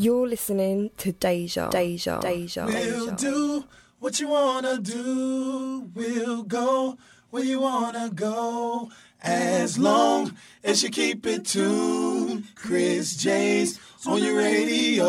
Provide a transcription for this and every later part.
You're listening to Deja. Deja. Deja. We'll do what you wanna do. We'll go where you wanna go. As long as you keep it tuned. Chris Jay's on your radio.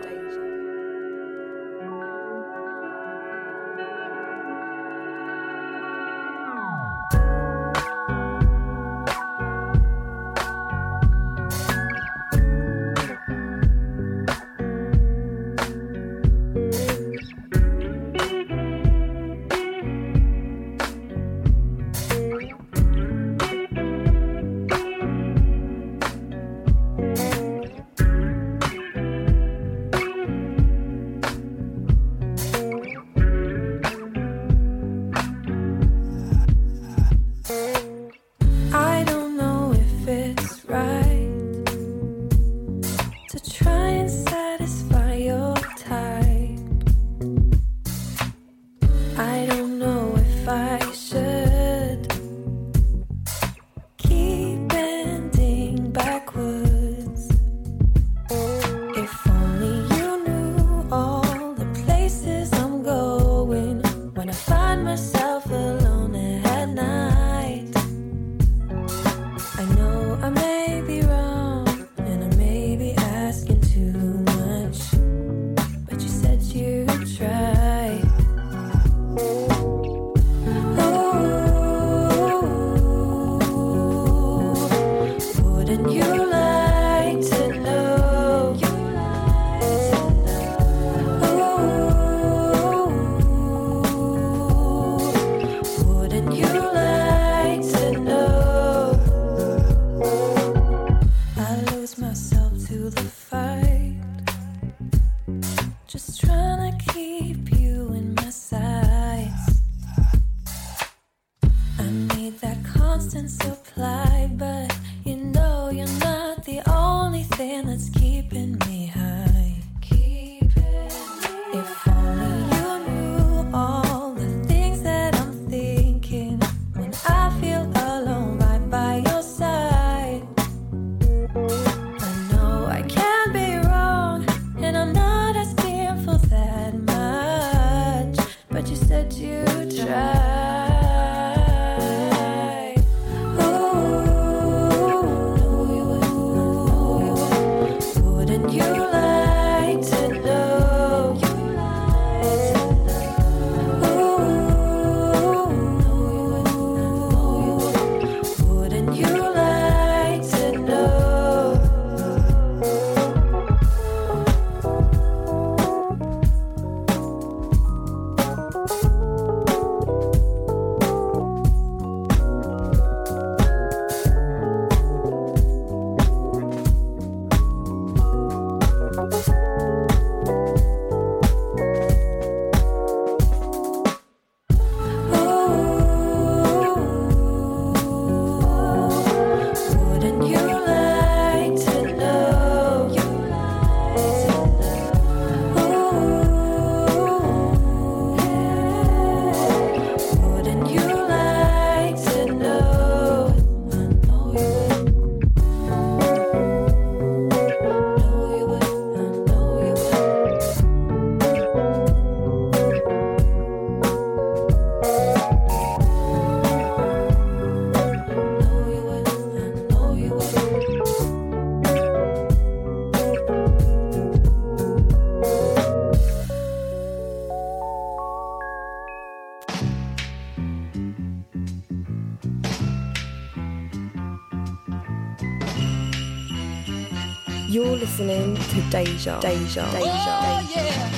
listening to Deja. Deja. Deja. Deja. Oh, yeah.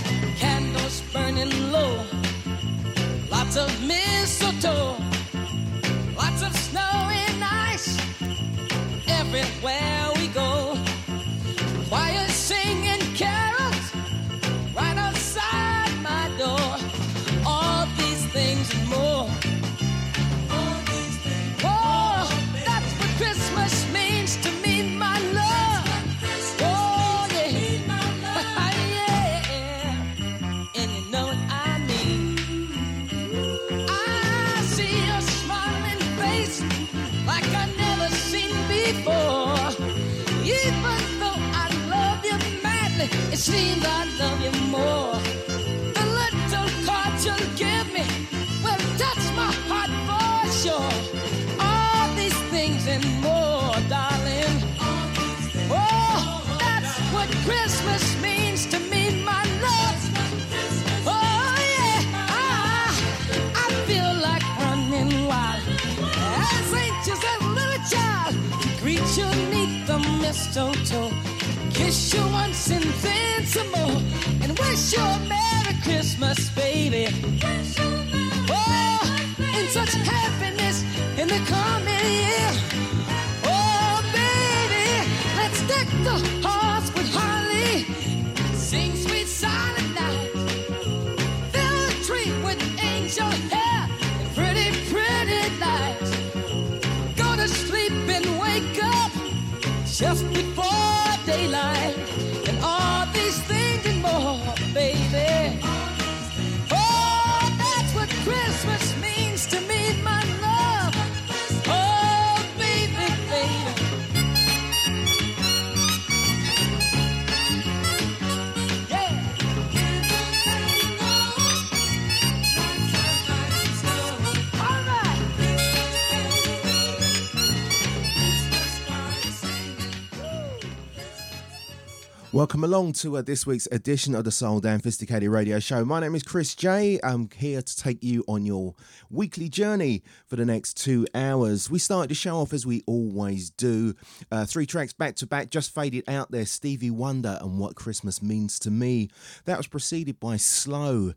Welcome along to uh, this week's edition of the Soul Dan Sophisticated Radio Show. My name is Chris Jay. I'm here to take you on your weekly journey for the next two hours. We started the show off as we always do. Uh, three tracks back to back, just faded out there. Stevie Wonder and What Christmas Means to Me. That was preceded by Slowe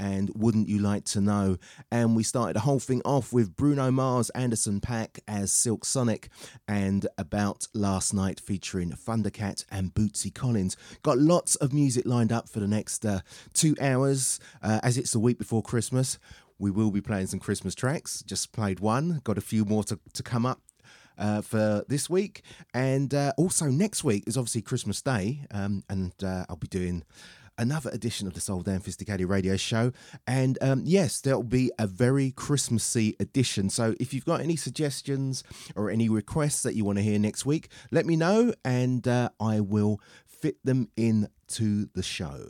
and Wouldn't You Like to Know? And we started the whole thing off with Bruno Mars, Anderson .Paak as Silk Sonic, and About Last Night featuring Thundercat and Bootsy Collins. Got lots of music lined up for the next uh, two hours uh, as it's the week before Christmas. We will be playing some Christmas tracks. Just played one, got a few more to, to come up. Uh, for this week, and uh, also next week is obviously Christmas Day, um, and uh, I'll be doing another edition of the Soul Dan Sophisticated Radio Show. And um, yes, there'll be a very Christmassy edition. So if you've got any suggestions or any requests that you want to hear next week, let me know and uh, I will fit them in to the show.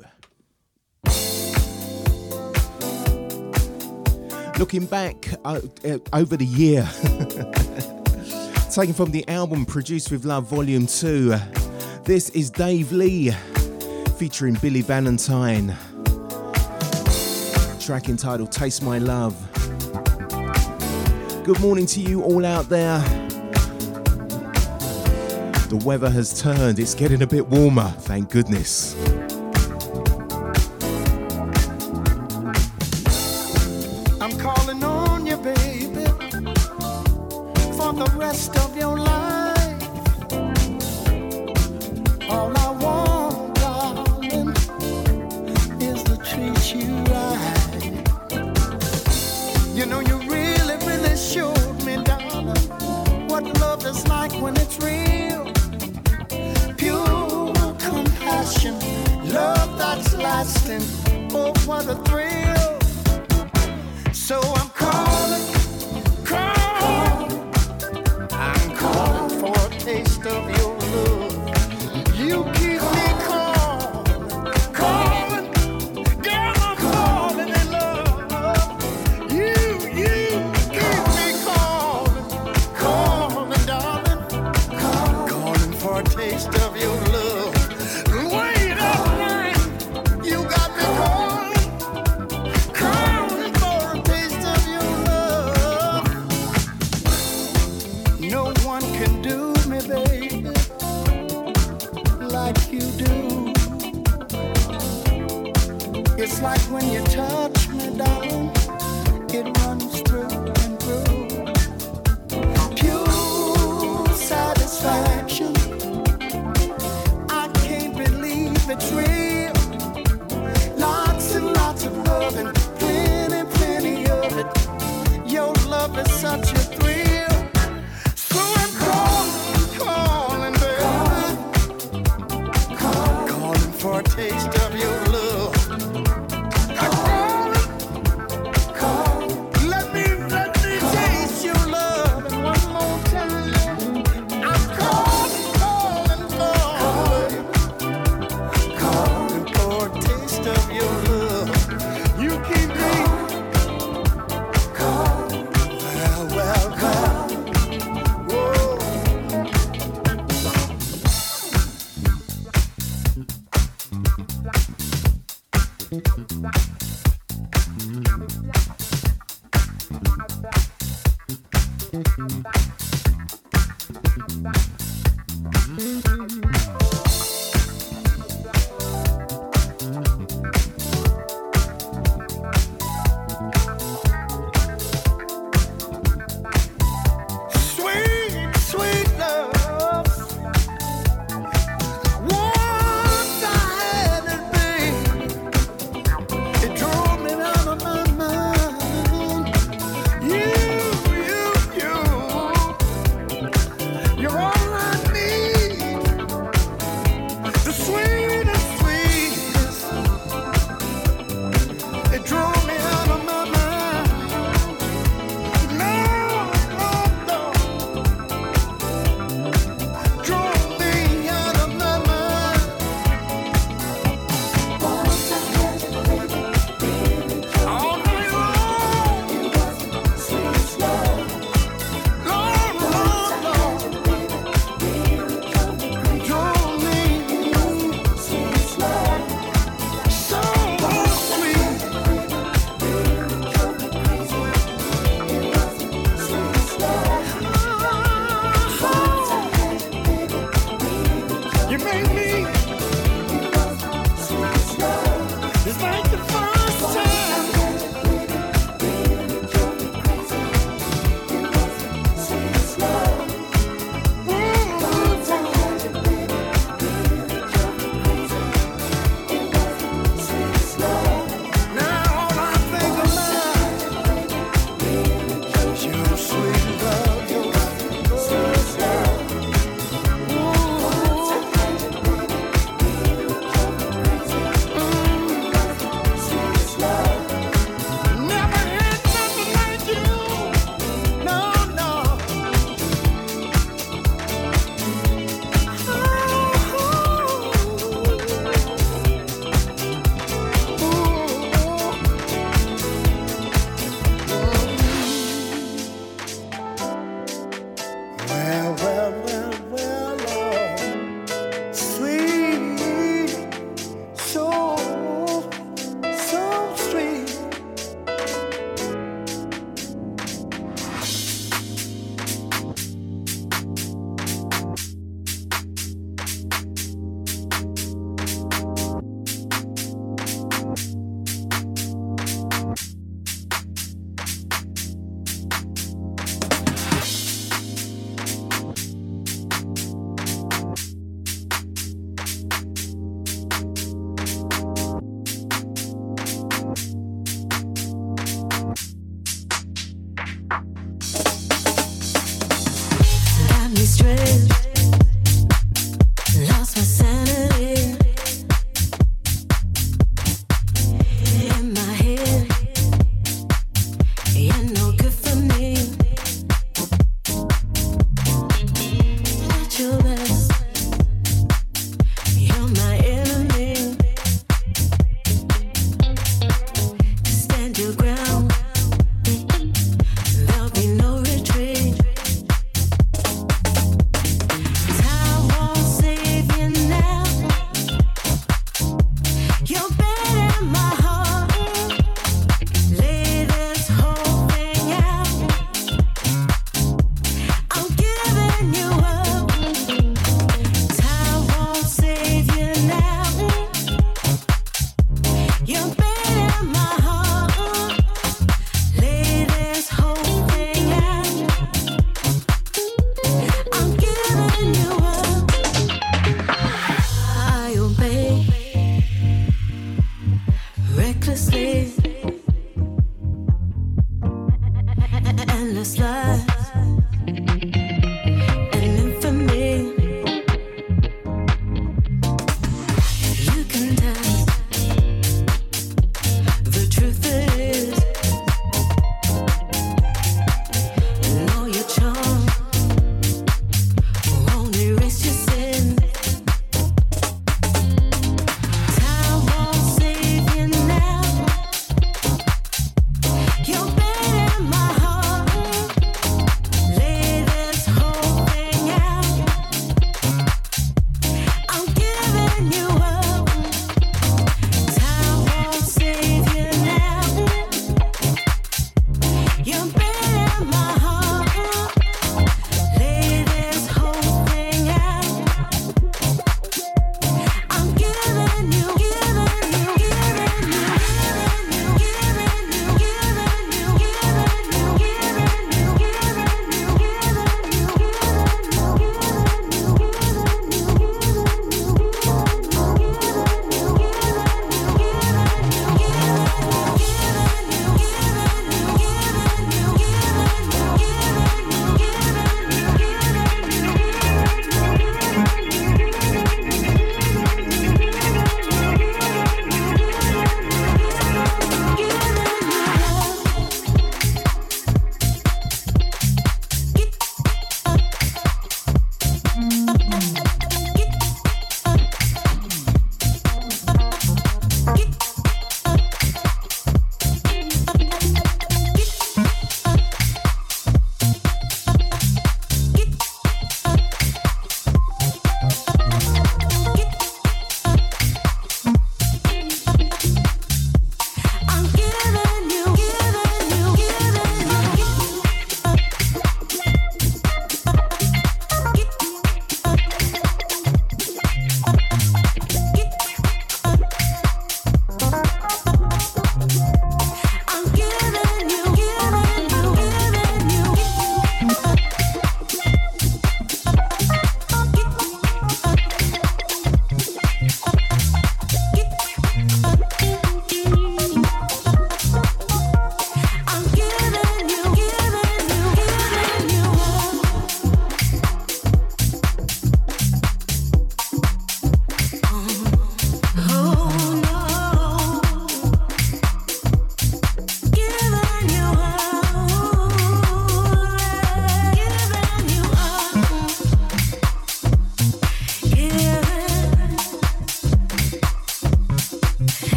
Looking back uh, uh, over the year, taken from the album Produced with Love Volume 2, this is Dave Lee featuring Billy Valentine. Track entitled Taste My Love. Good morning to you all out there. The weather has turned, it's getting a bit warmer, thank goodness.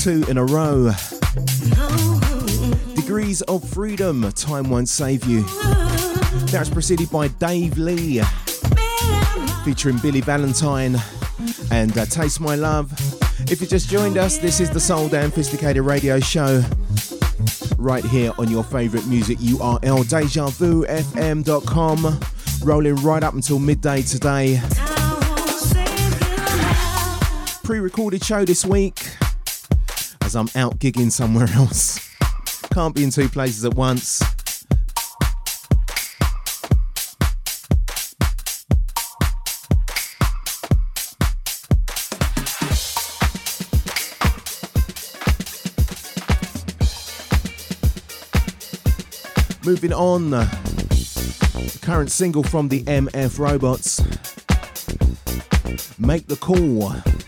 two in a row. Degrees of Freedom, Time Won't Save You. That's preceded by Dave Lee, featuring Billy Valentine and uh, Taste My Love. If you just joined us, this is the Soul Damnfisticated Radio Show. Right here on your favourite music URL, DejaVuFM.com. Rolling right up until midday today pre recorded show this week. I'm out gigging somewhere else. Can't be in two places at once. Moving on, the current single from the MF Robots, Make the Call.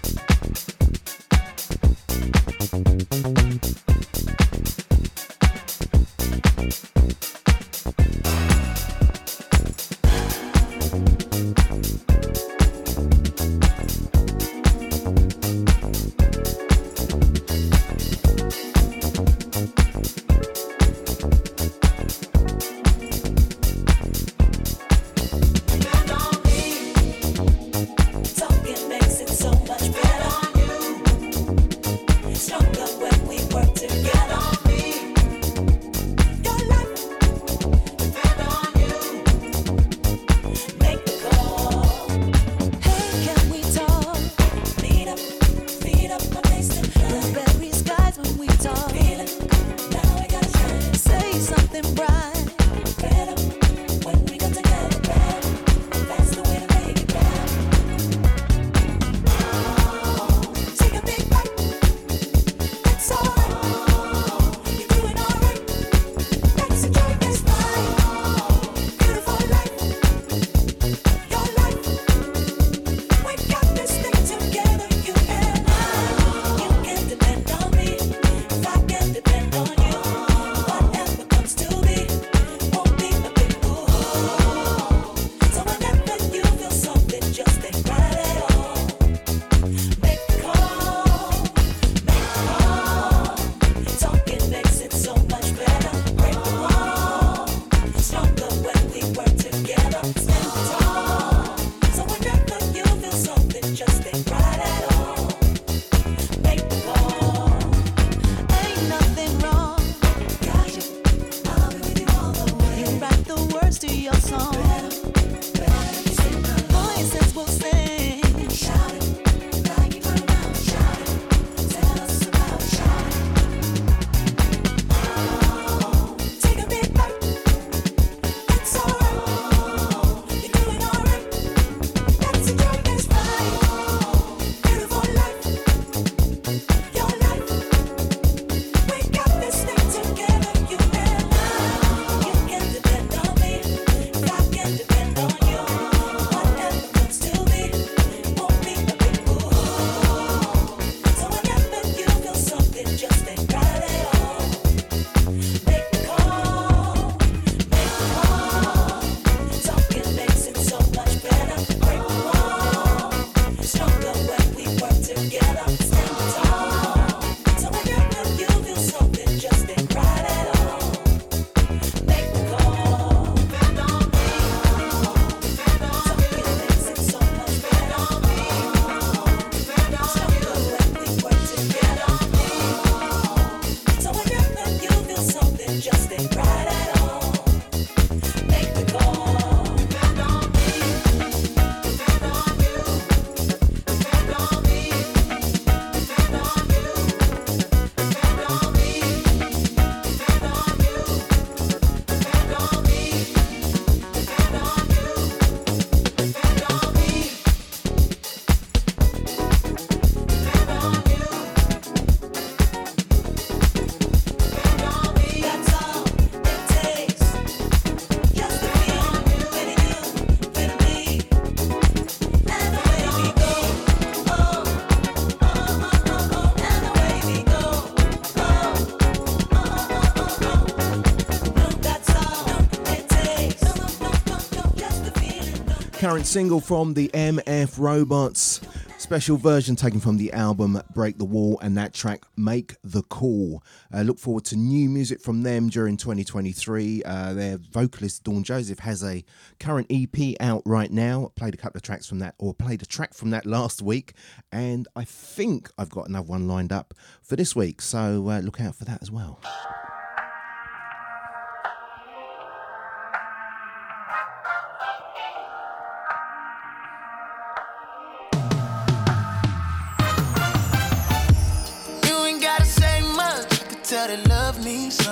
current single from the MF Robots. Special version taken from the album Break the Wall and that track Make the Call. Uh, look forward to new music from them during 2023. Uh, their vocalist Dawn Joseph has a current EP out right now. Played a couple of tracks from that, or played a track from that last week, and I think I've got another one lined up for this week. So uh, look out for that as well.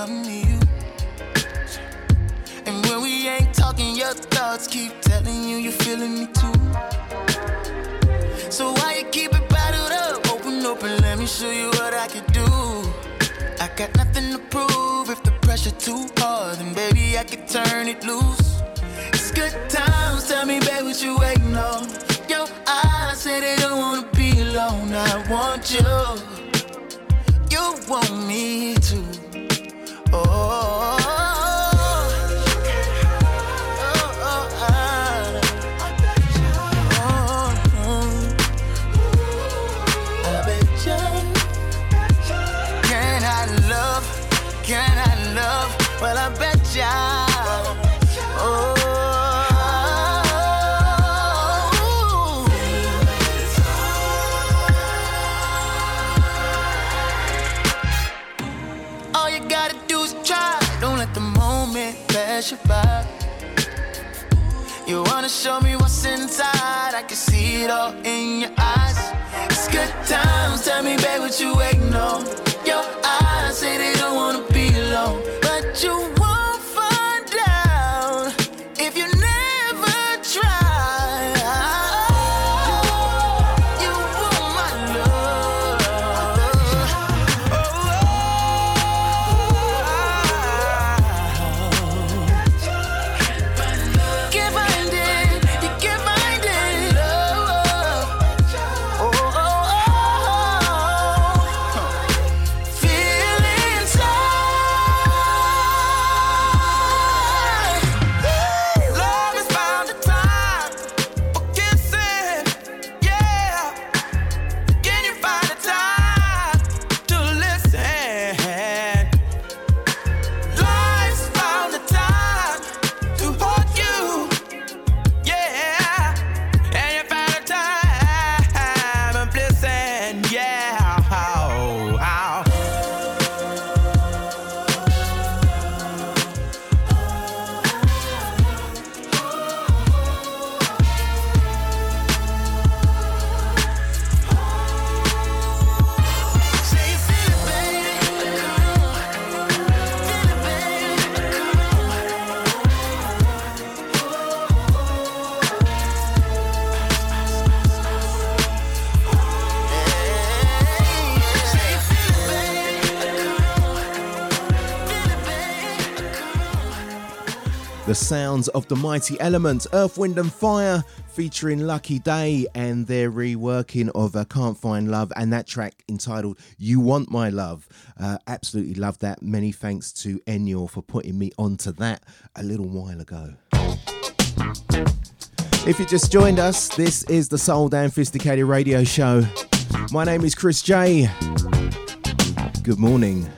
You. And when we ain't talking, your thoughts keep telling you you're feeling me too. So why you keep it bottled up? Open, open, let me show you what I can do. I got nothing to prove. If the pressure too hard, then baby I can turn it loose. It's good times. Tell me, babe, what you waiting on? Your eyes say they don't wanna be alone. I want you you want me to. Well, I Oh bet ya. Pass you by. You wanna show me what's inside? I can see it all in your eyes. It's good times. Tell me, babe, what you waiting on? Your eyes say they sounds of the mighty elements, Earth, Wind and Fire, featuring Lucky Daye and their reworking of uh, Can't Find Love and that track entitled You Want My Love. Uh, absolutely love that. Many thanks to Enyor for putting me onto that a little while ago. If you just joined us, this is the Soul Fisticated Radio Show. My name is Chris Jay. Good morning.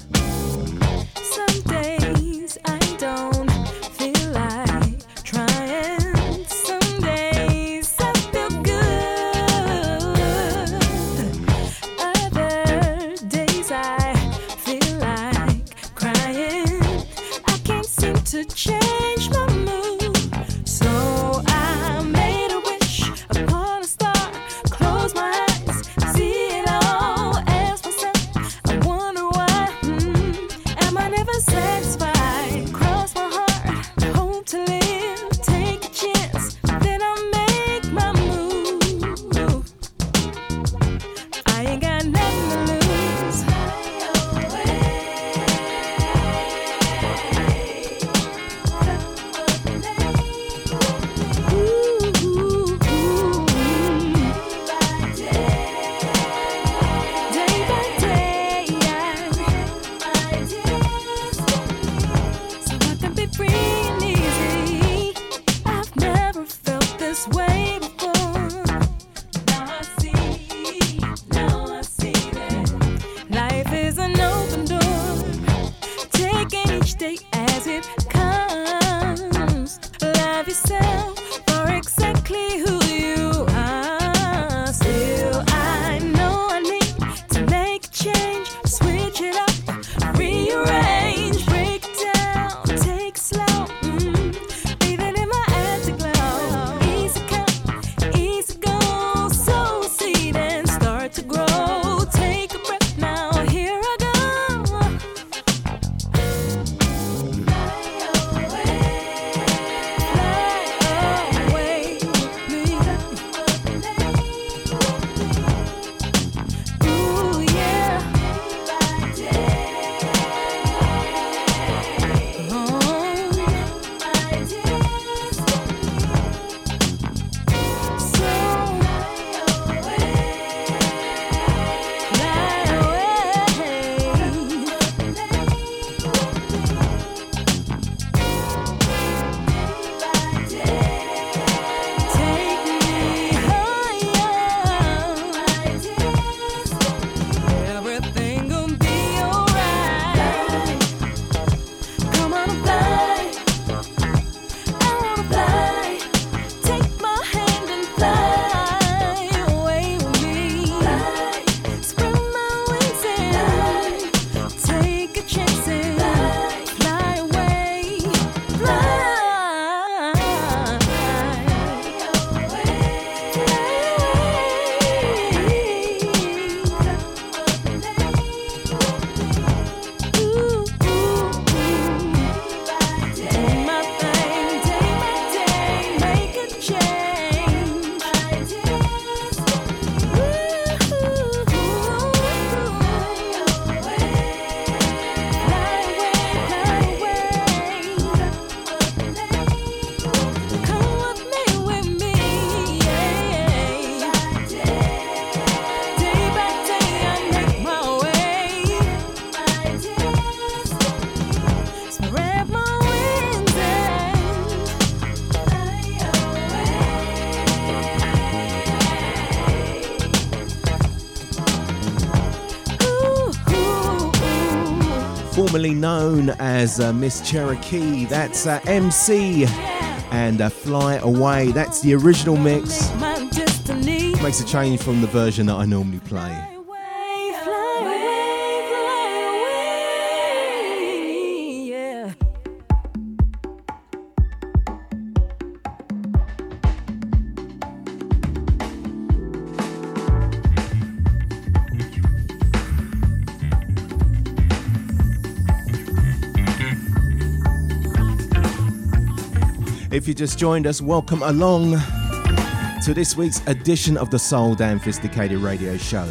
formerly known as uh, Miss Cherokee. That's uh, Em-Cee and uh, Fly Away. That's the original mix. Makes a change from the version that I normally play. if you just joined us, welcome along to this week's edition of the Soul Damn 'Phisticated Radio Show.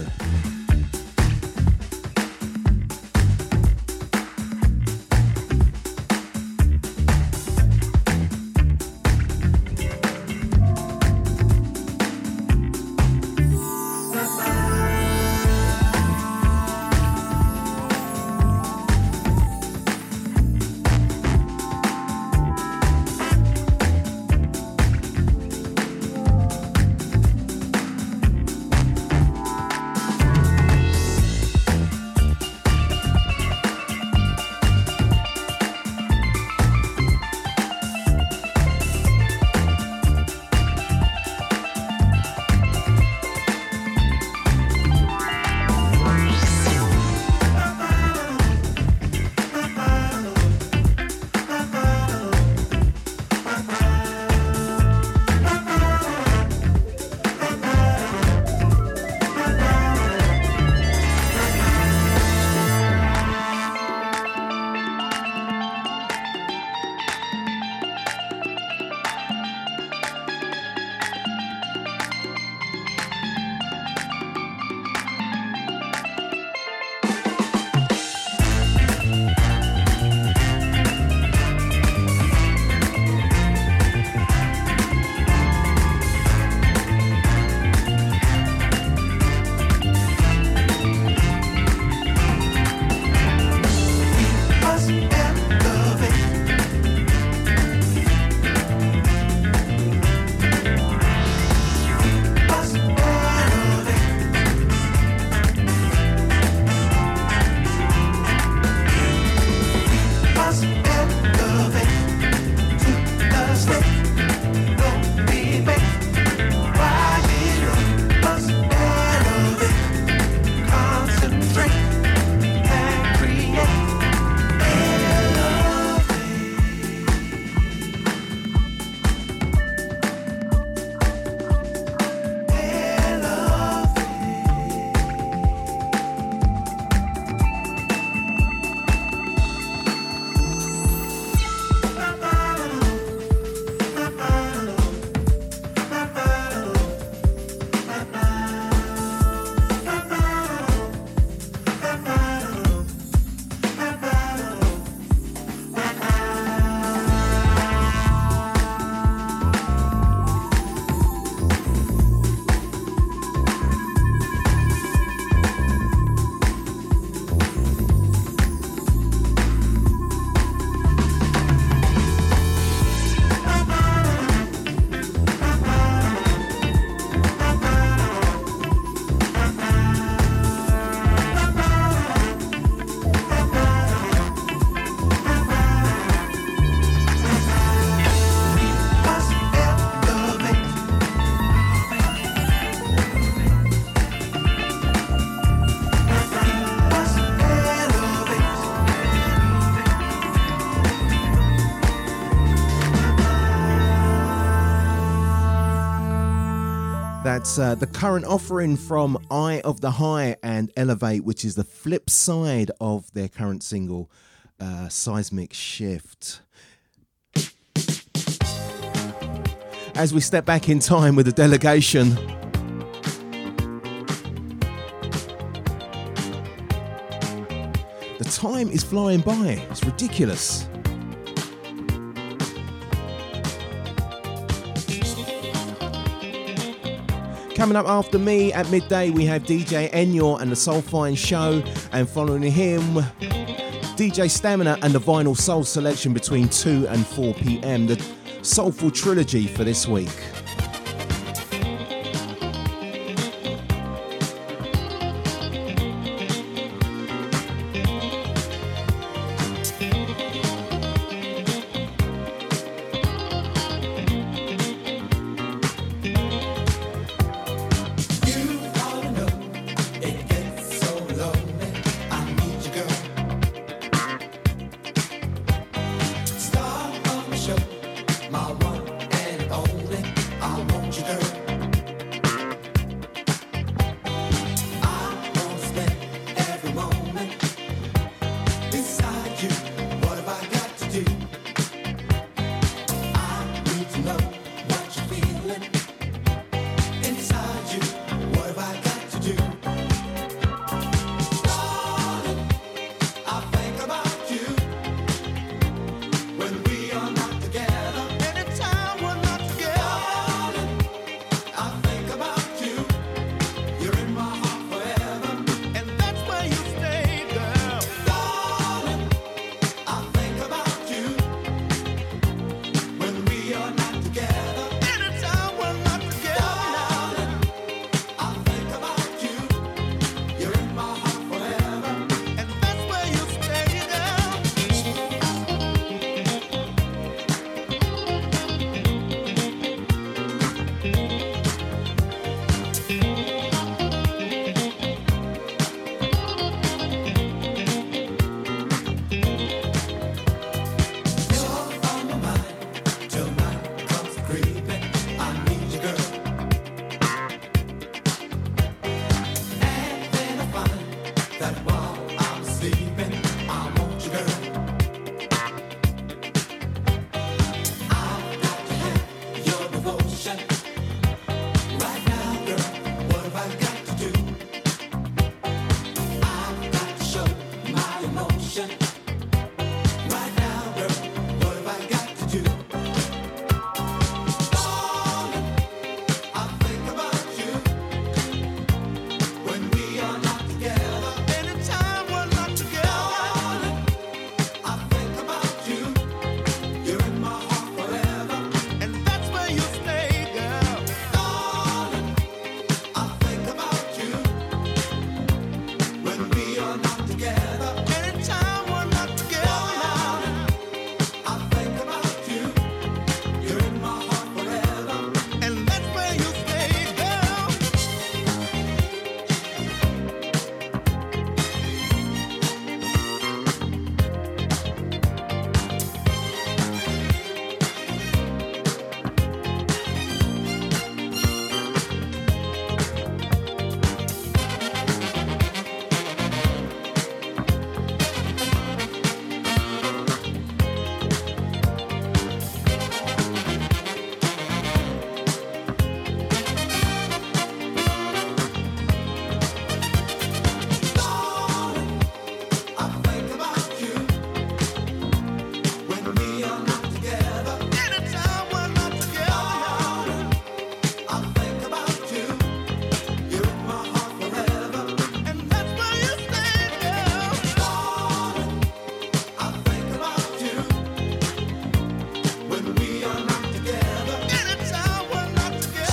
That's uh, the current offering from Eye of the High and Elevate, which is the flip side of their current single, uh, Seismic Shift. As we step back in time with the delegation, the time is flying by. It's ridiculous. Coming up after me at midday, we have DJ Enyor and the Soulfine Show, and following him, DJ Stamina and the Vinyl Soul selection between 2 and 4 pm. The Soulful Trilogy for this week.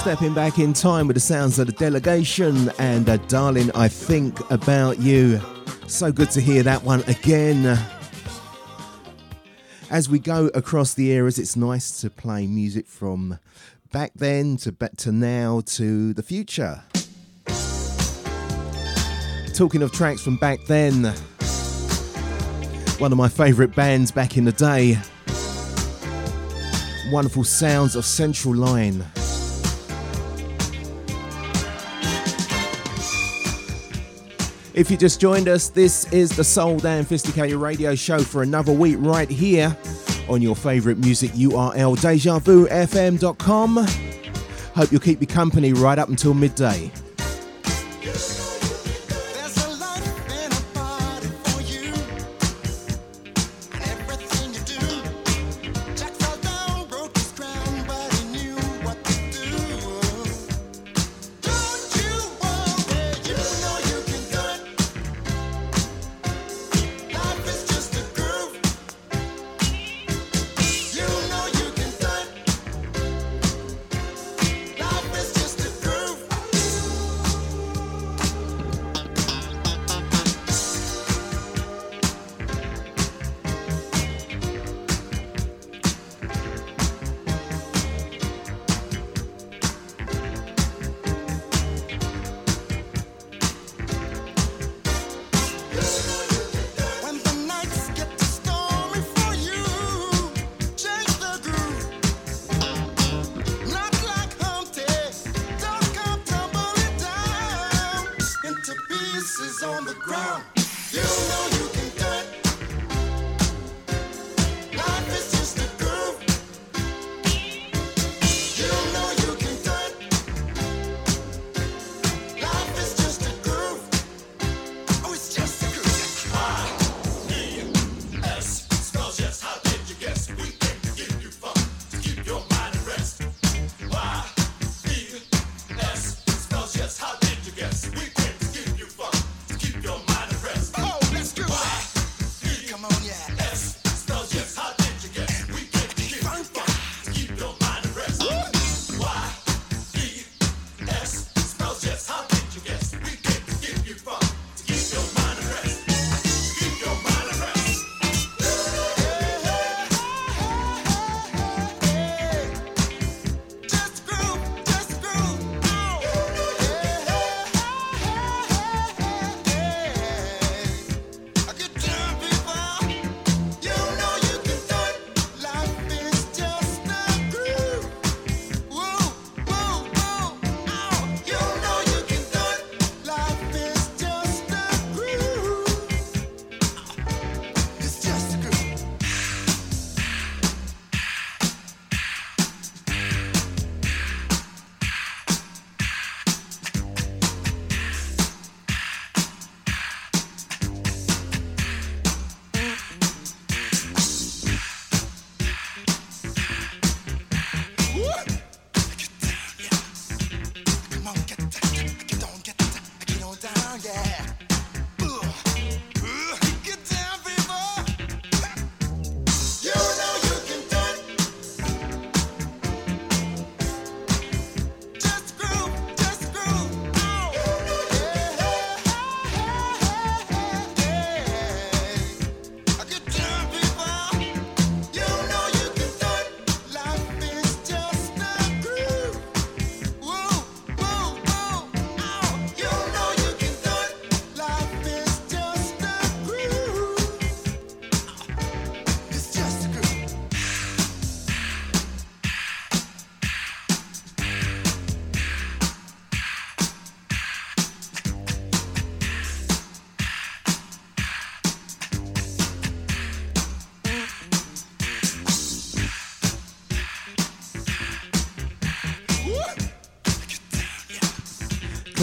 Stepping back in time with the sounds of the delegation and uh, darling i think about you. So good to hear that one again. As we go across the eras it's nice to play music from back then to back to now to the future. Talking of tracks from back then one of my favourite bands back in the day. Wonderful sounds of central line If you just joined us, this is the Soul Damn 'Phisticated Radio Show for another week right here on your favourite music URL, DejaVuFM.com. Hope you'll keep me company right up until midday.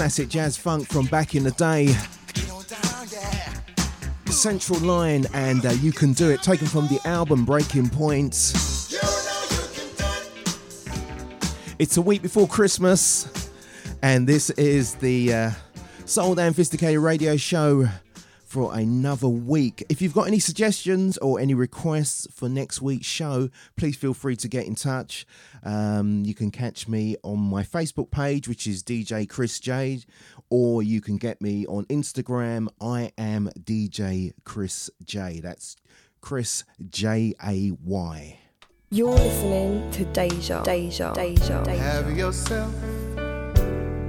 Classic jazz funk from back in the day. Central Line and uh, You Can Do It, taken from the album Breaking Points. It's a week before Christmas, and this is the uh, Soul Sophisticated Radio Show for another week. If you've got any suggestions or any requests for next week's show, please feel free to get in touch. Um, you can catch me on my Facebook page, which is DJ Chris Jay, or you can get me on Instagram. I am DJ Chris Jay. That's Chris J A Y. You're listening to Deja, Deja, Deja, Deja. Have yourself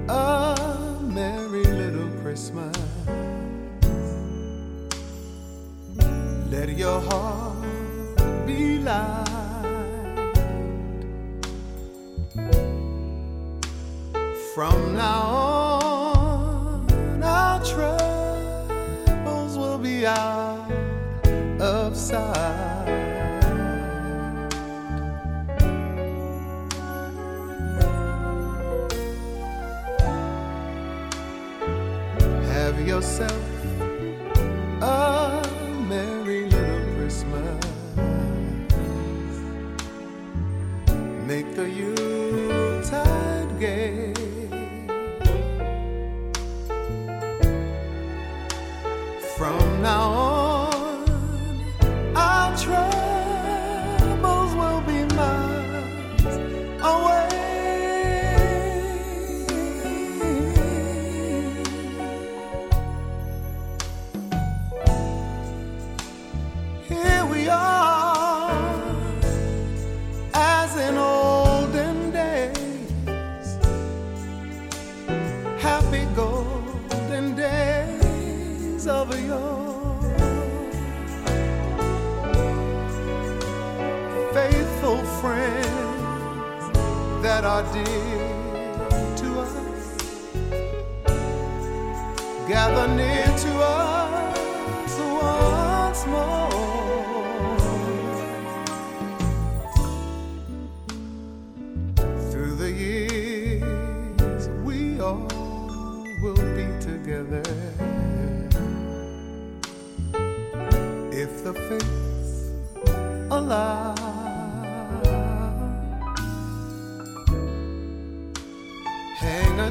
a merry little Christmas. Let your heart be light. From now on, our troubles will be out of sight. Have yourself Make the Yuletide are dear to us, gather near to us once more. Through the years, we all will be together. If the fates allow.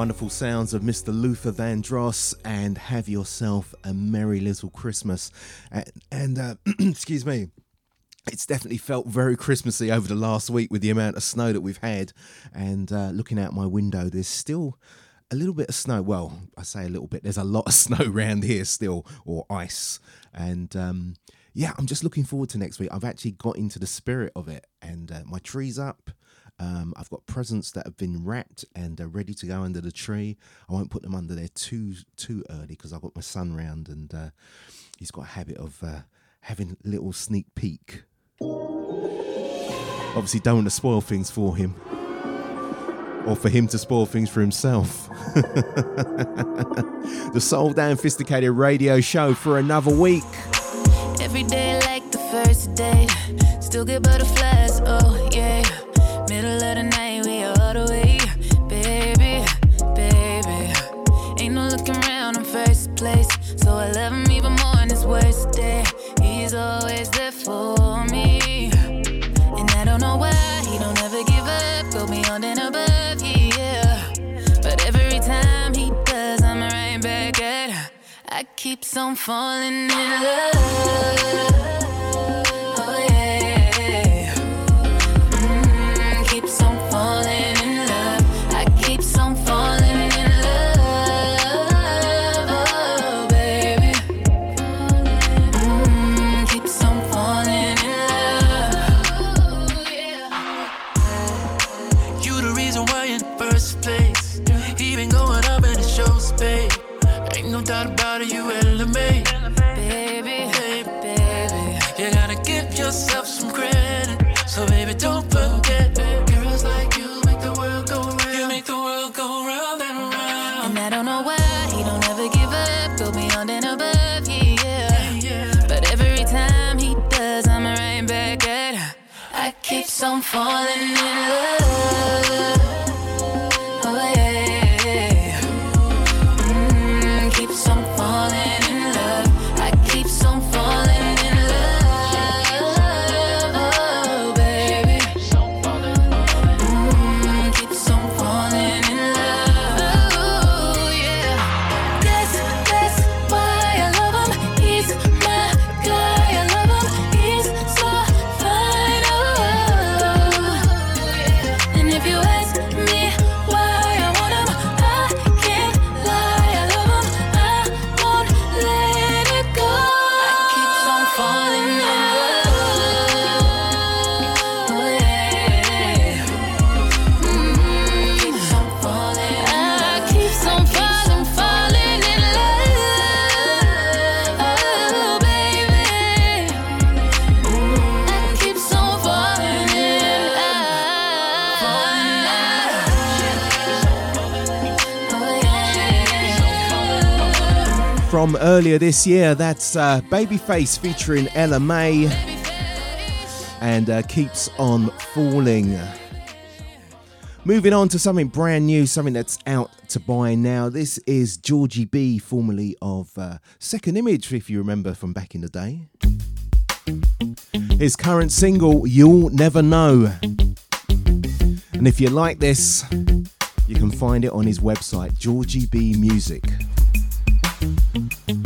Wonderful sounds of Mr. Luther Vandross and Have Yourself a Merry Little Christmas. And, and uh, excuse me, it's definitely felt very Christmassy over the last week with the amount of snow that we've had. And uh, looking out my window, there's still a little bit of snow. Well, I say a little bit, there's a lot of snow around here still, or ice. And um, yeah, I'm just looking forward to next week. I've actually got into the spirit of it, and uh, my tree's up. Um, I've got presents that have been wrapped and they're ready to go under the tree. I won't put them under there too too early because I've got my son round and uh, he's got a habit of uh, having a little sneak peek. Obviously, don't want to spoil things for him or for him to spoil things for himself. the Soul Damn 'Phisticated Radio Show for another week. Every day like the first day, still get butterflies, oh yeah. So I love him even more on his worst day. He's always there for me. And I don't know why he don't ever give up, go beyond and above, yeah. But every time he does, I'm right back at. I keep on falling in love. high. He don't ever give up, go beyond and above, yeah. yeah. But every time he does, I'm right back at her. I keep on falling in love. from earlier this year. That's uh, Babyface featuring Ella Mai and uh, Keeps on Falling. Moving on to something brand new, something that's out to buy now. This is Georgie B, formerly of uh, Second Image, if you remember from back in the day. His current single, You'll Never Know. And if you like this, you can find it on his website, Georgie B Music. Mm-hmm.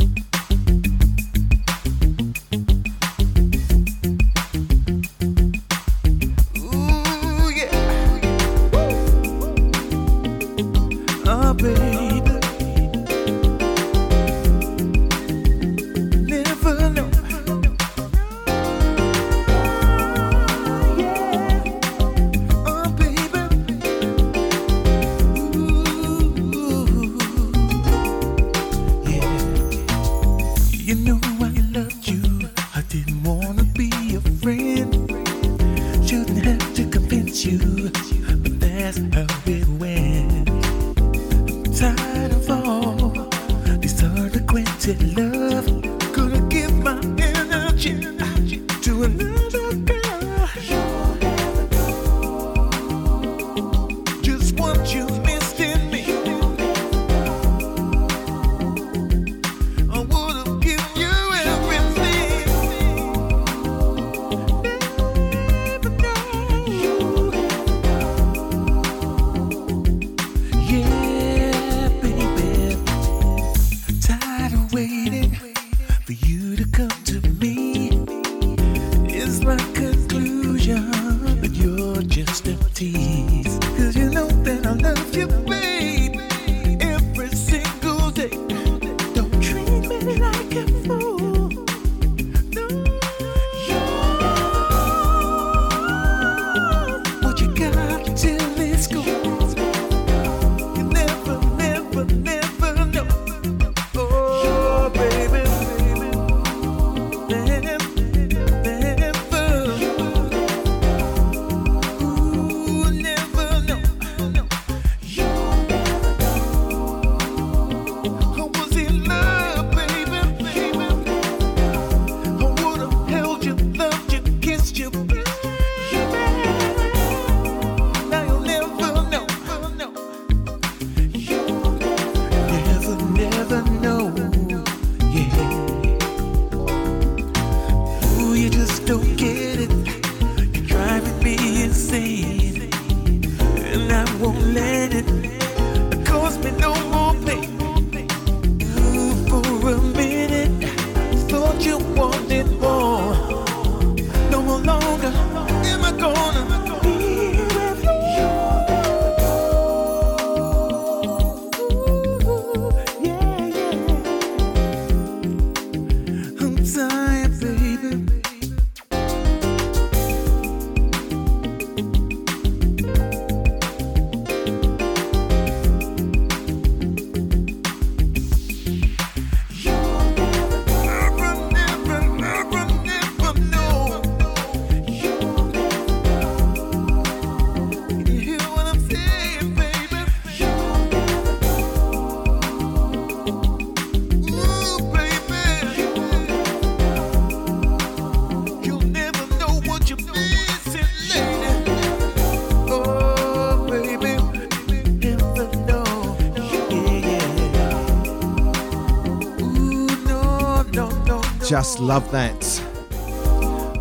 Just love that.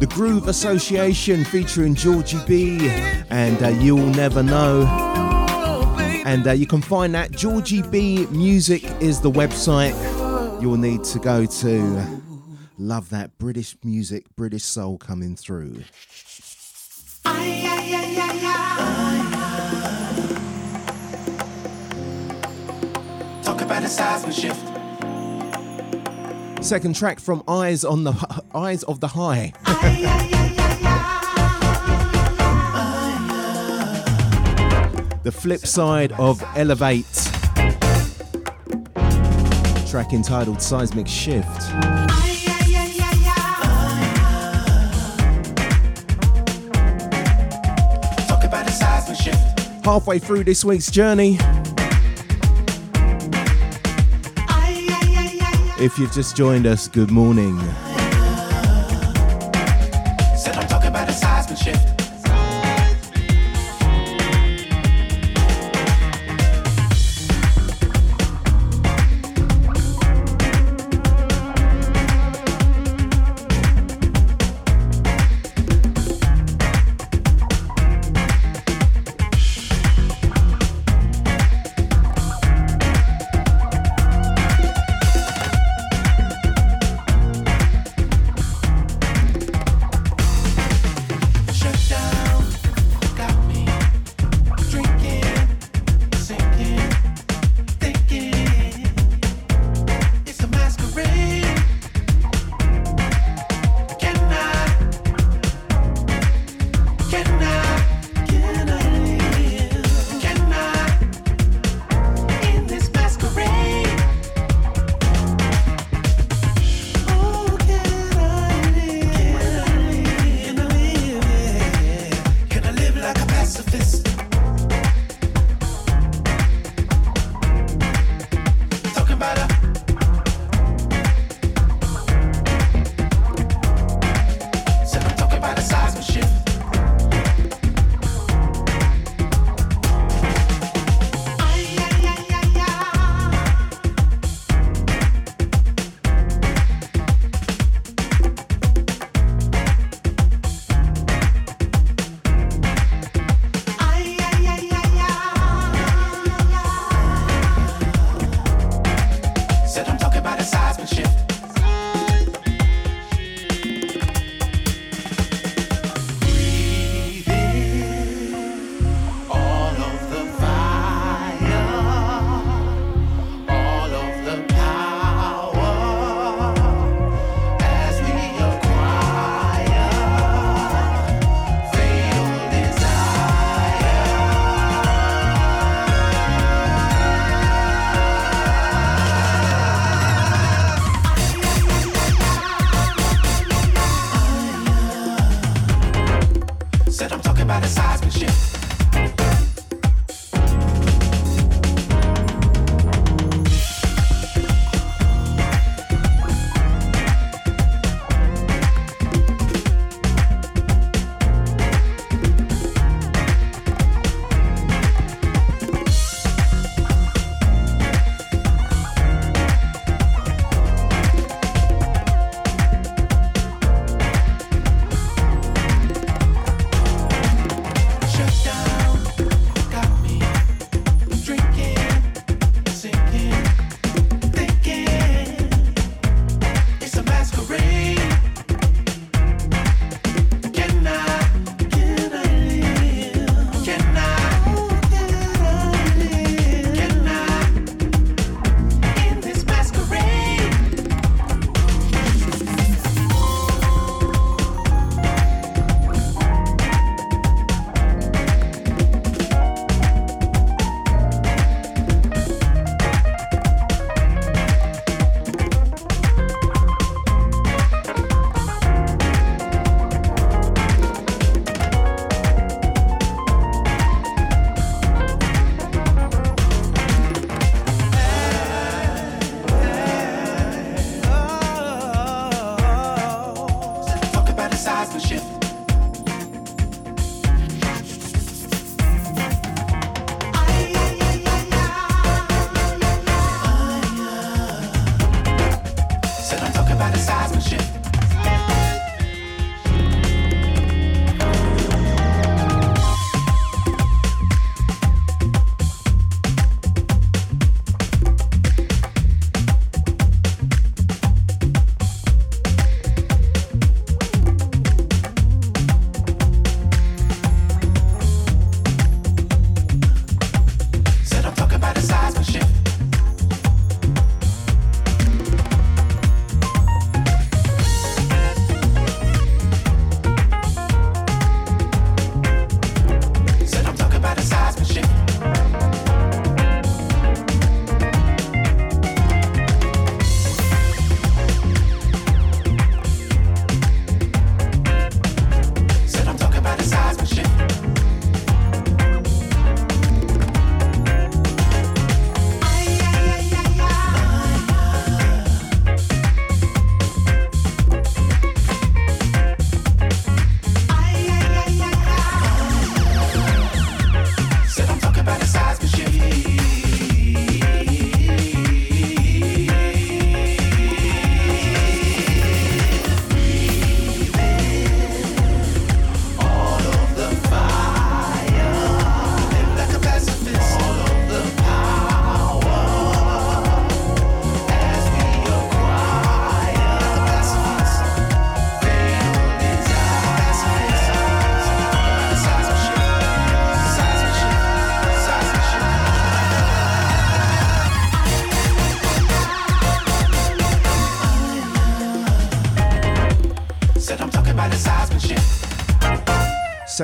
The Groove Association featuring Georgie B and uh, You'll Never Know. And uh, you can find that. Georgie B Music is the website you'll need to go to. Love that British music, British soul coming through. Talk about the seismic shift. Second track from Eyes on the Eyes of the High. the flip side of Elevate. Track entitled Seismic Shift. Talk about the seismic shift. Halfway through this week's journey. If you've just joined us, good morning.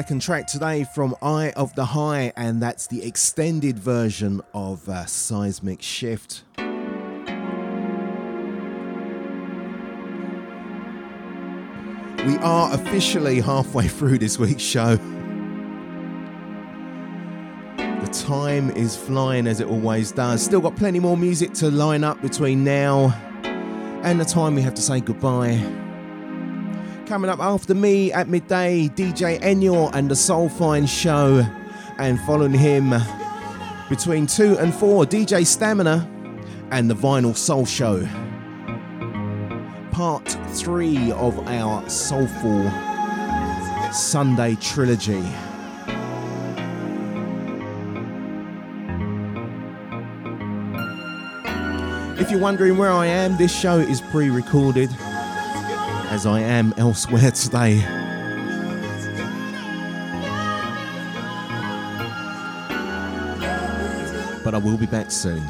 Second track today from Eye of the High, and that's the extended version of uh, Seismic Shift. We are officially halfway through this week's show. The time is flying as it always does. Still got plenty more music to line up between now and the time we have to say goodbye. Coming up after me at midday, DJ Enyor and the Soul Soulfine Show. And following him between 2 and 4, DJ Stamina and the Vinyl Soul Show. Part 3 of our Soulful Sunday trilogy. If you're wondering where I am, this show is pre recorded as I am elsewhere today. But I will be back soon.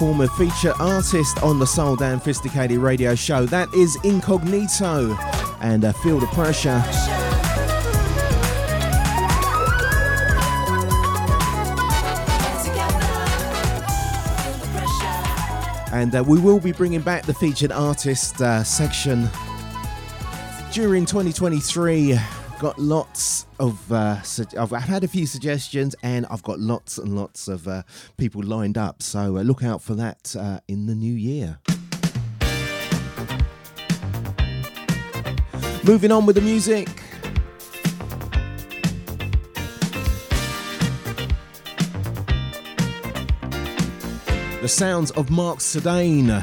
Former feature artist on the Soul Damn 'Phisticated radio show. That is Incognito and uh, Feel the Pressure. And uh, we will be bringing back the featured artist uh, section during 2023. Got lots of, uh, su- I've I've had a few suggestions and I've got lots and lots of uh, people lined up. So uh, look out for that uh, in the new year. Moving on with the music. The sounds of Marc Sadane.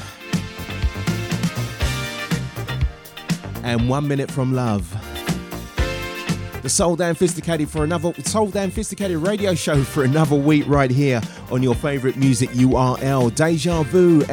And One Minute from Love. The Soul Damn 'Phisticated for another Soul Damn 'Phisticated radio show for another week right here on your favorite music URL, DejaVuFM.com.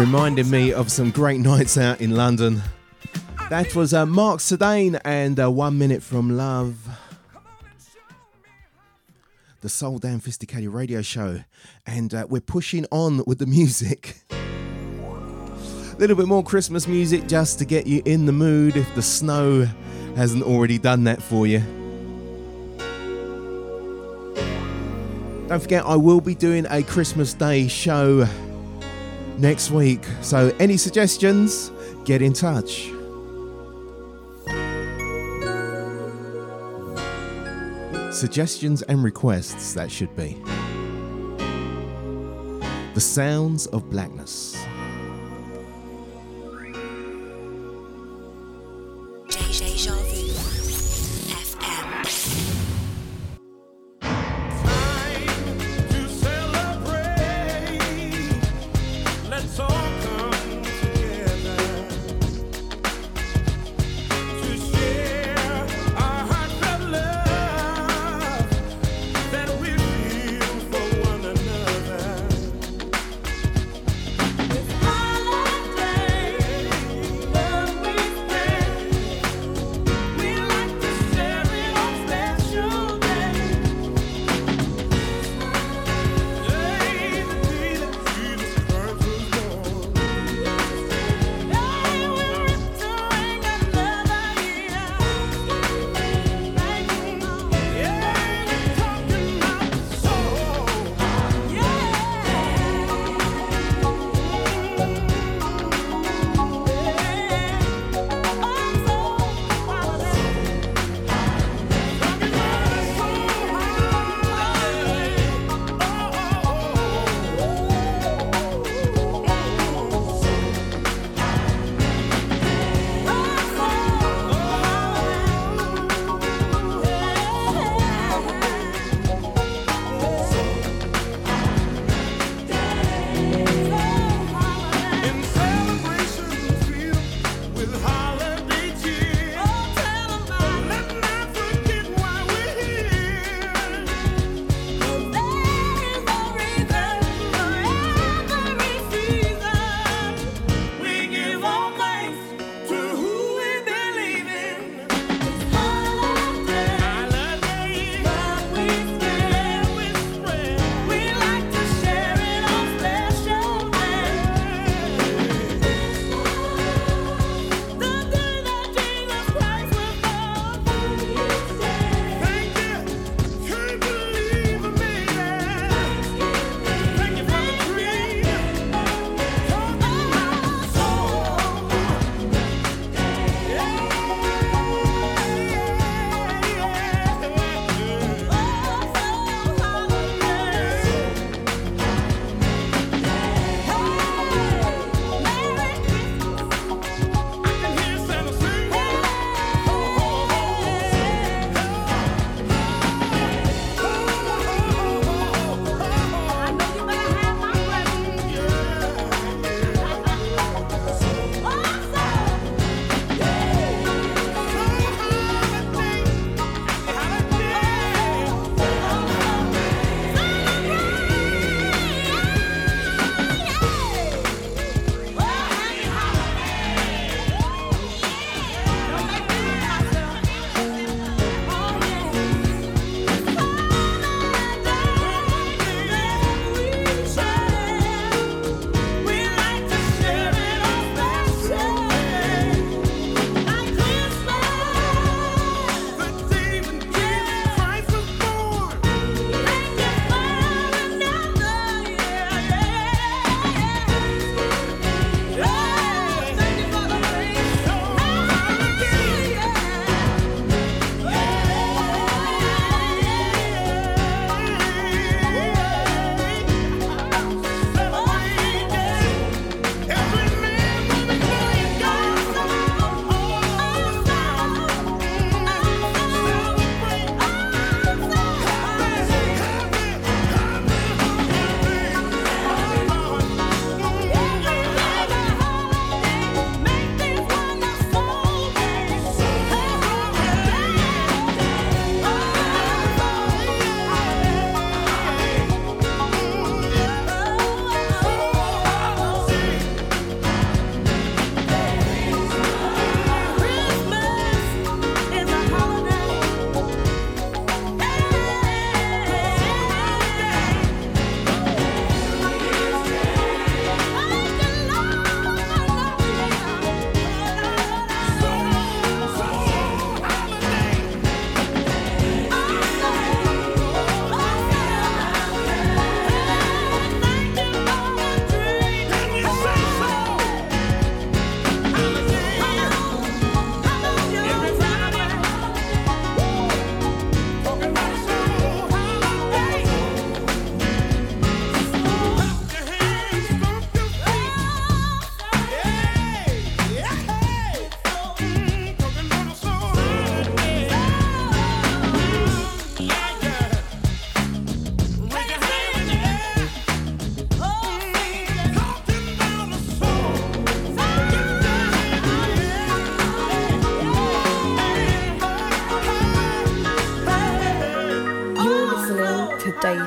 reminded me of some great nights out in London. That was uh, Marc Sadane and uh, One Minute from Love. The Soul Damn 'Phisticated radio show. And uh, we're pushing on with the music. A little bit more Christmas music just to get you in the mood if the snow hasn't already done that for you. Don't forget, I will be doing a Christmas Day show next week. So, any suggestions, get in touch. Suggestions and requests, that should be. The Sounds of Blackness.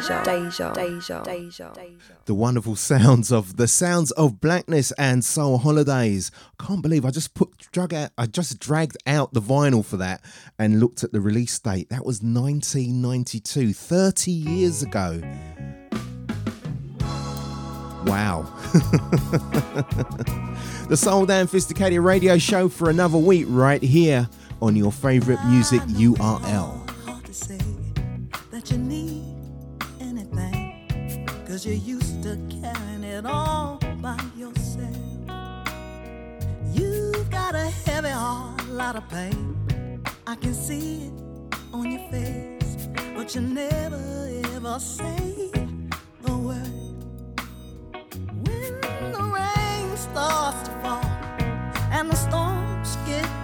Deja, deja, deja, deja. the wonderful sounds of the sounds of blackness and soul holidays. Can't believe I just put drug out. I just dragged out the vinyl for that and looked at the release date. That was 1992, 30 years ago. Wow. the Soul Damn 'Phisticated Radio Show for another week right here on your favorite music URL. Cause you're used to carrying it all by yourself. You've got a heavy heart, a lot of pain. I can see it on your face. But you never ever say a word. When the rain starts to fall and the storm's getting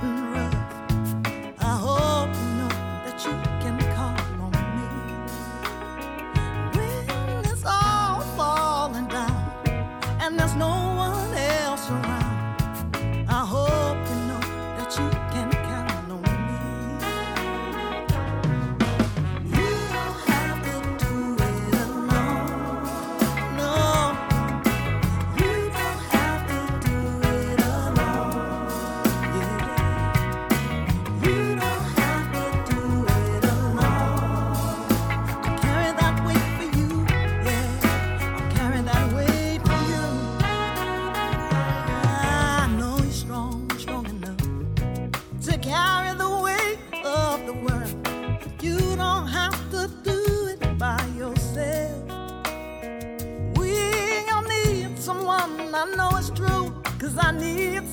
I know it's true, cause I need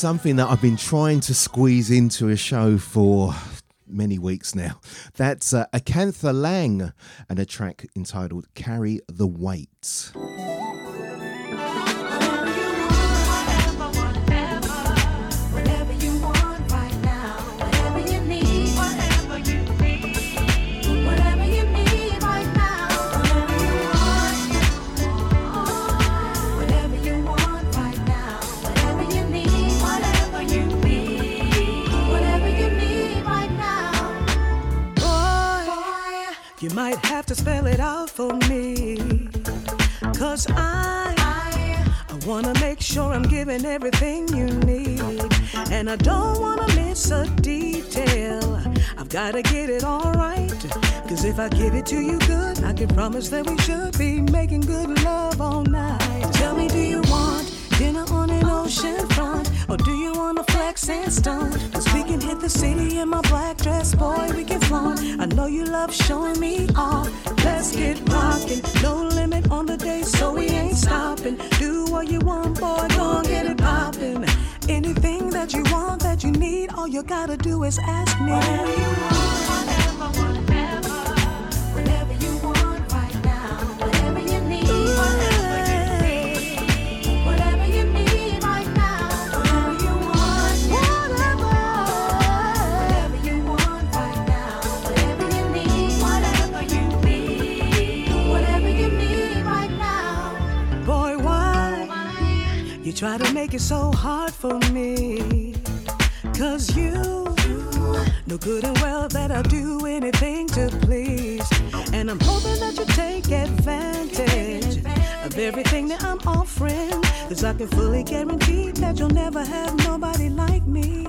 something that I've been trying to squeeze into a show for many weeks now. That's uh, Acantha Lang and a track entitled Carry the Weight. You might have to spell it out for me. Cause I, I wanna make sure I'm giving everything you need. And I don't wanna miss a detail. I've gotta get it all right. Cause if I give it to you good, I can promise that we should be making good love all night. Tell me, do you want dinner on an ocean front? Or do you wanna flex and stunt? Cause we can hit the city in my black dress, boy, we can flaunt. I know you love showing me off. Let's get rockin'. No limit on the day, so we ain't stopping. Do what you want, boy, go and get it poppin'. Anything that you want, that you need, all you gotta do is ask me. Whatever you want, whatever. Whatever try to make it so hard for me? Cause you know good and well that I'll do anything to please. And I'm hoping that you take advantage of everything that I'm offering. Cause I can fully guarantee that you'll never have nobody like me.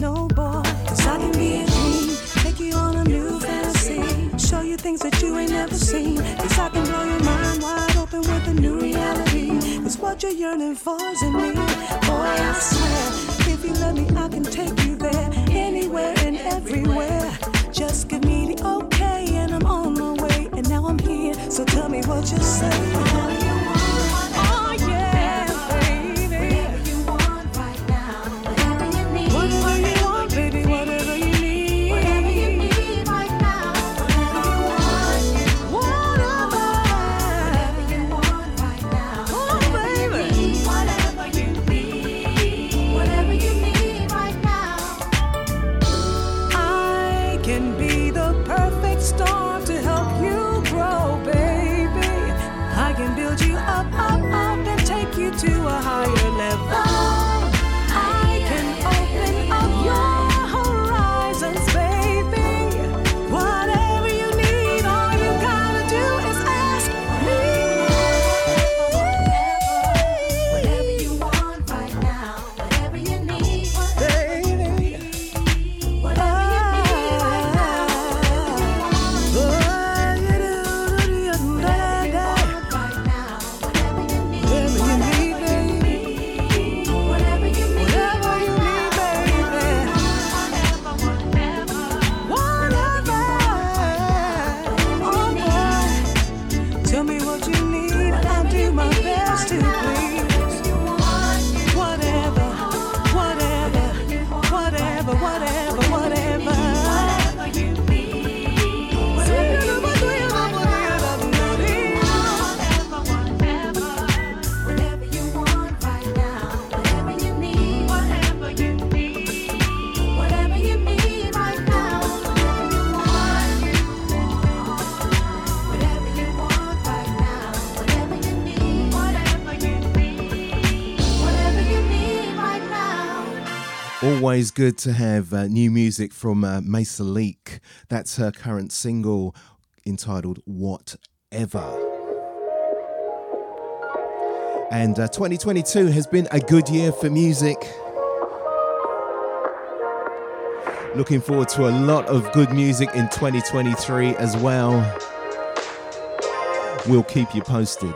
No boy, cause I can be a dream, take you on a new fantasy, show you things that you ain't never seen. Cause I can blow your mind wide open with a new reality. Cause what you're yearning for is in me. Boy, I swear, if you let me, I can take you there, anywhere and everywhere. Just give me the okay, and I'm on my way. And now I'm here, so tell me what you say. Always good to have uh, new music from uh, Maysa Leak. That's her current single entitled Whatever. And uh, 2022 has been a good year for music. Looking forward to a lot of good music in 2023 as well. We'll keep you posted.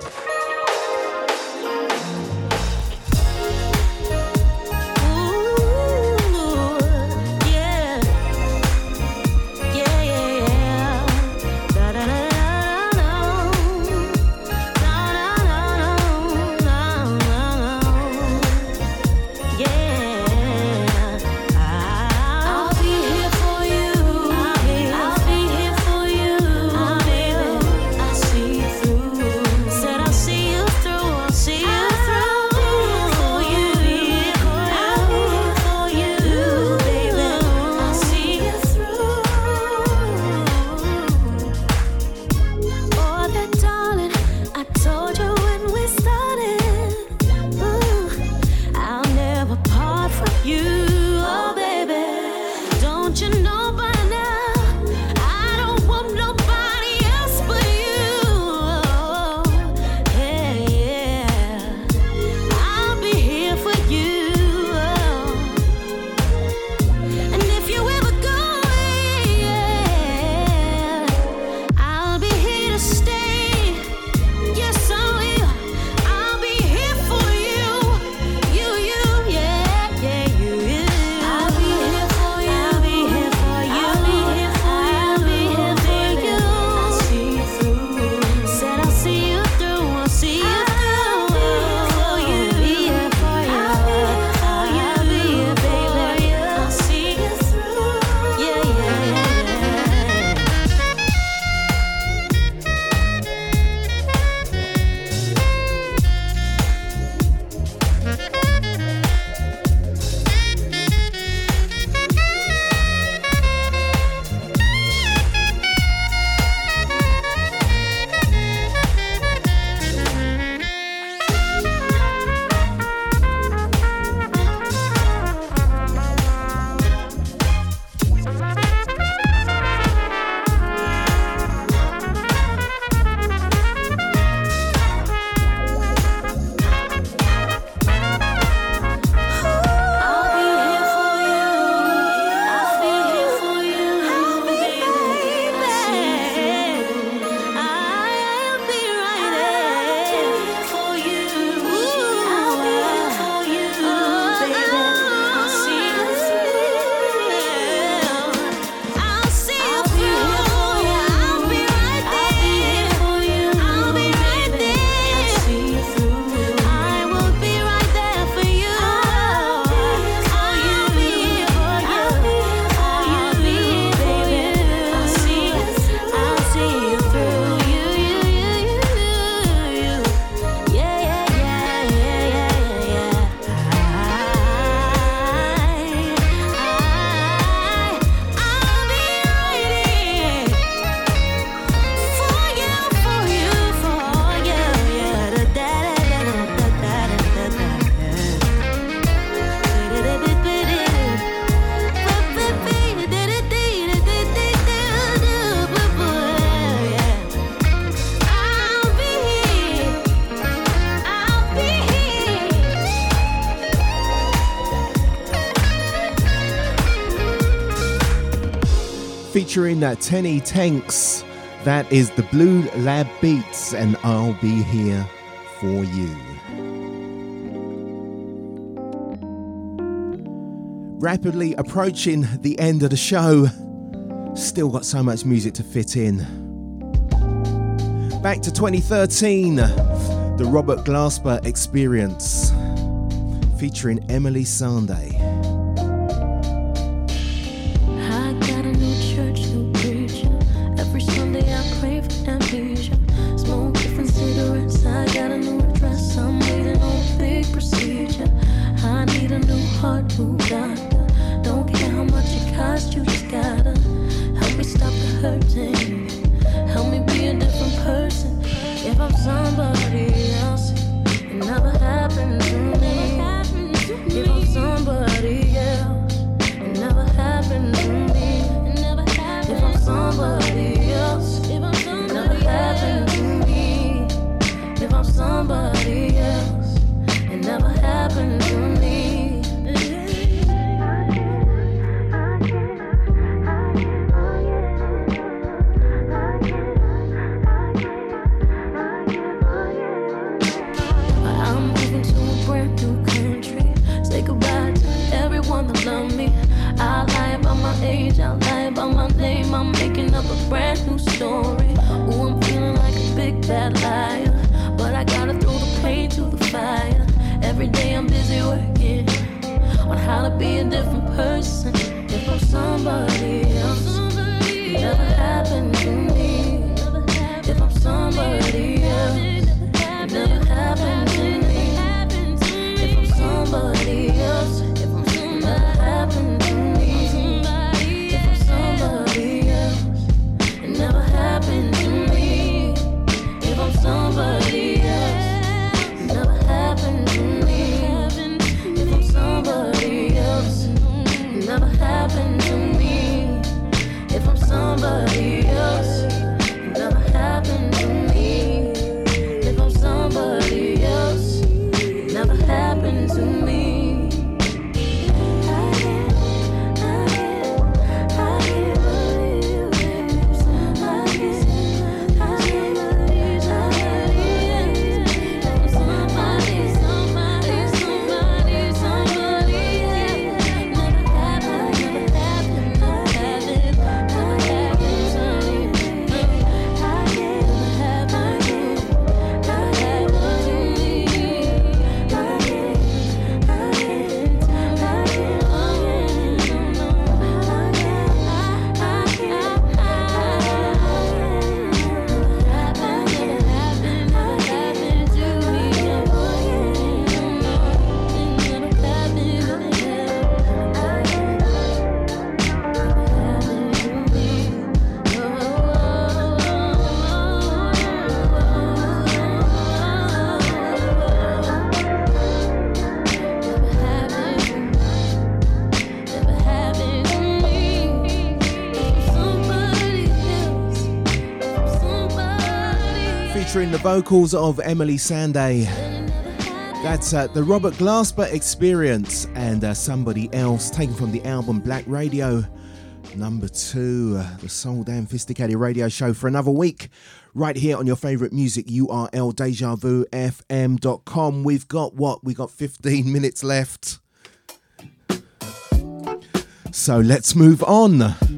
tune Teni Tinks. That is the Blue Lab Beats, and I'll be here for you. Rapidly approaching the end of the show, still got so much music to fit in. Back to 2013, the Robert Glasper Experience, featuring Emeli Sandé. vocals of Emeli Sandé. That's uh, the Robert Glasper Experience and uh, somebody else taken from the album Black Radio. Number two, uh, the Soul Damn 'Phisticated radio show for another week, right here on your favourite music URL, DejaVuFM.com. We've got what? We've got 15 minutes left. So let's move on.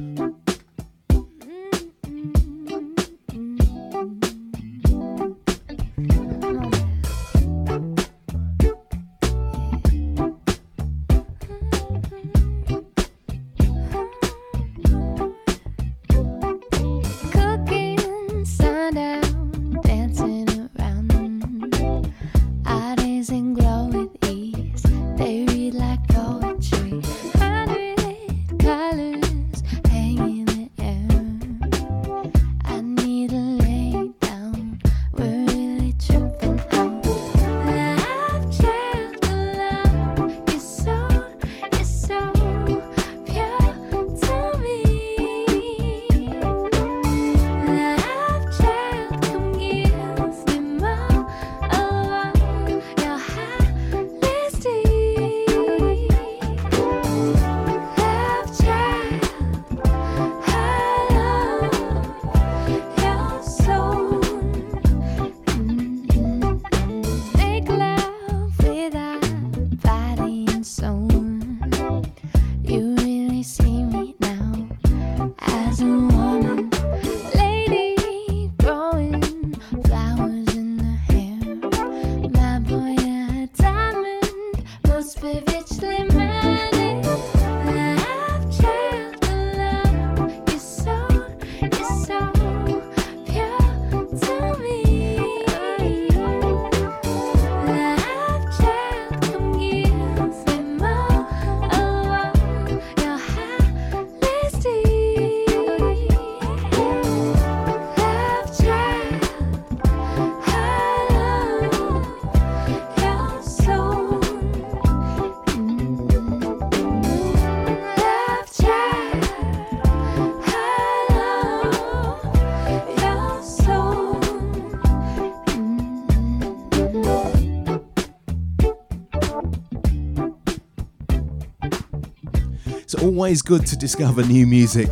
Always good to discover new music.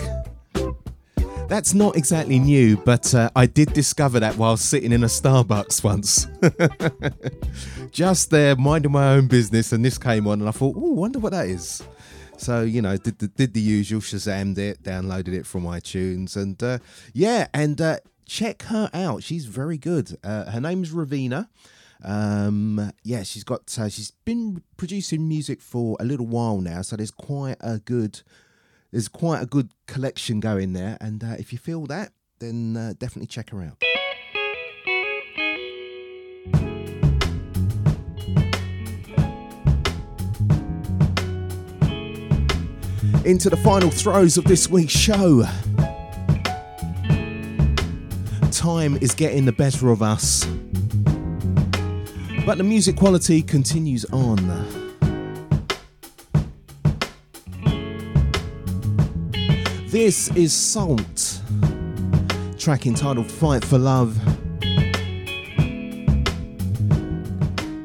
That's not exactly new, but uh, I did discover that while sitting in a Starbucks once. Just there, minding my own business, and this came on, and I thought, oh, wonder what that is. So, you know, did the, did the usual, Shazammed it, downloaded it from iTunes, and uh, yeah, and uh, check her out. She's very good. Uh, her name's Ravina. Um, yeah, she's got uh, she's been producing music for a little while now, so there's quite a good there's quite a good collection going there. And uh, if you feel that, then uh, definitely check her out. Into the final throes of this week's show. Time is getting the better of us. But the music quality continues on. This is SAULT, track entitled Fight for Love.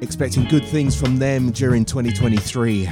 Expecting good things from them during 2023.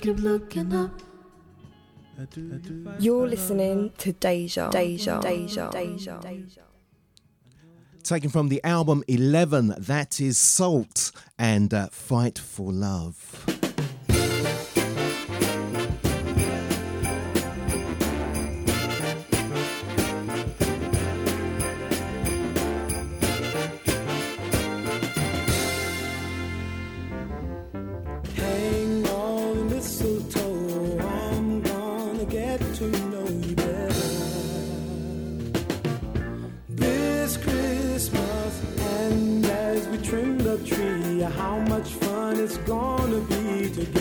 Keep looking up. You're listening to Deja, Deja, Deja, Deja. Taken from the album 11, that is SAULT and uh, Fight for Love. How much fun it's gonna be together.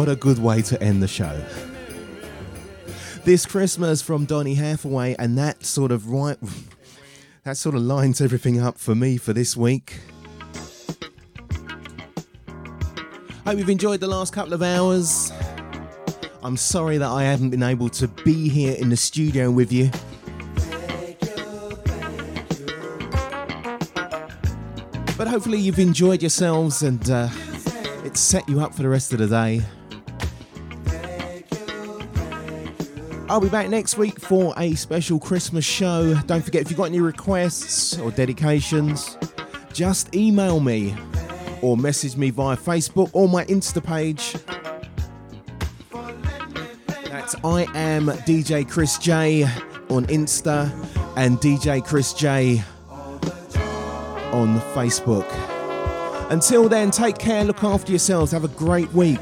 What a good way to end the show. This Christmas from Donny Hathaway, and that sort of right, that sort of lines everything up for me for this week. Hope you've enjoyed the last couple of hours. I'm sorry that I haven't been able to be here in the studio with you. But hopefully you've enjoyed yourselves and uh, it's set you up for the rest of the day. I'll be back next week for a special Christmas show. Don't forget, if you've got any requests or dedications, just email me or message me via Facebook or my Insta page. That's I am DJ Chris Jay on Insta and DJ Chris Jay on Facebook. Until then, take care, look after yourselves, have a great week.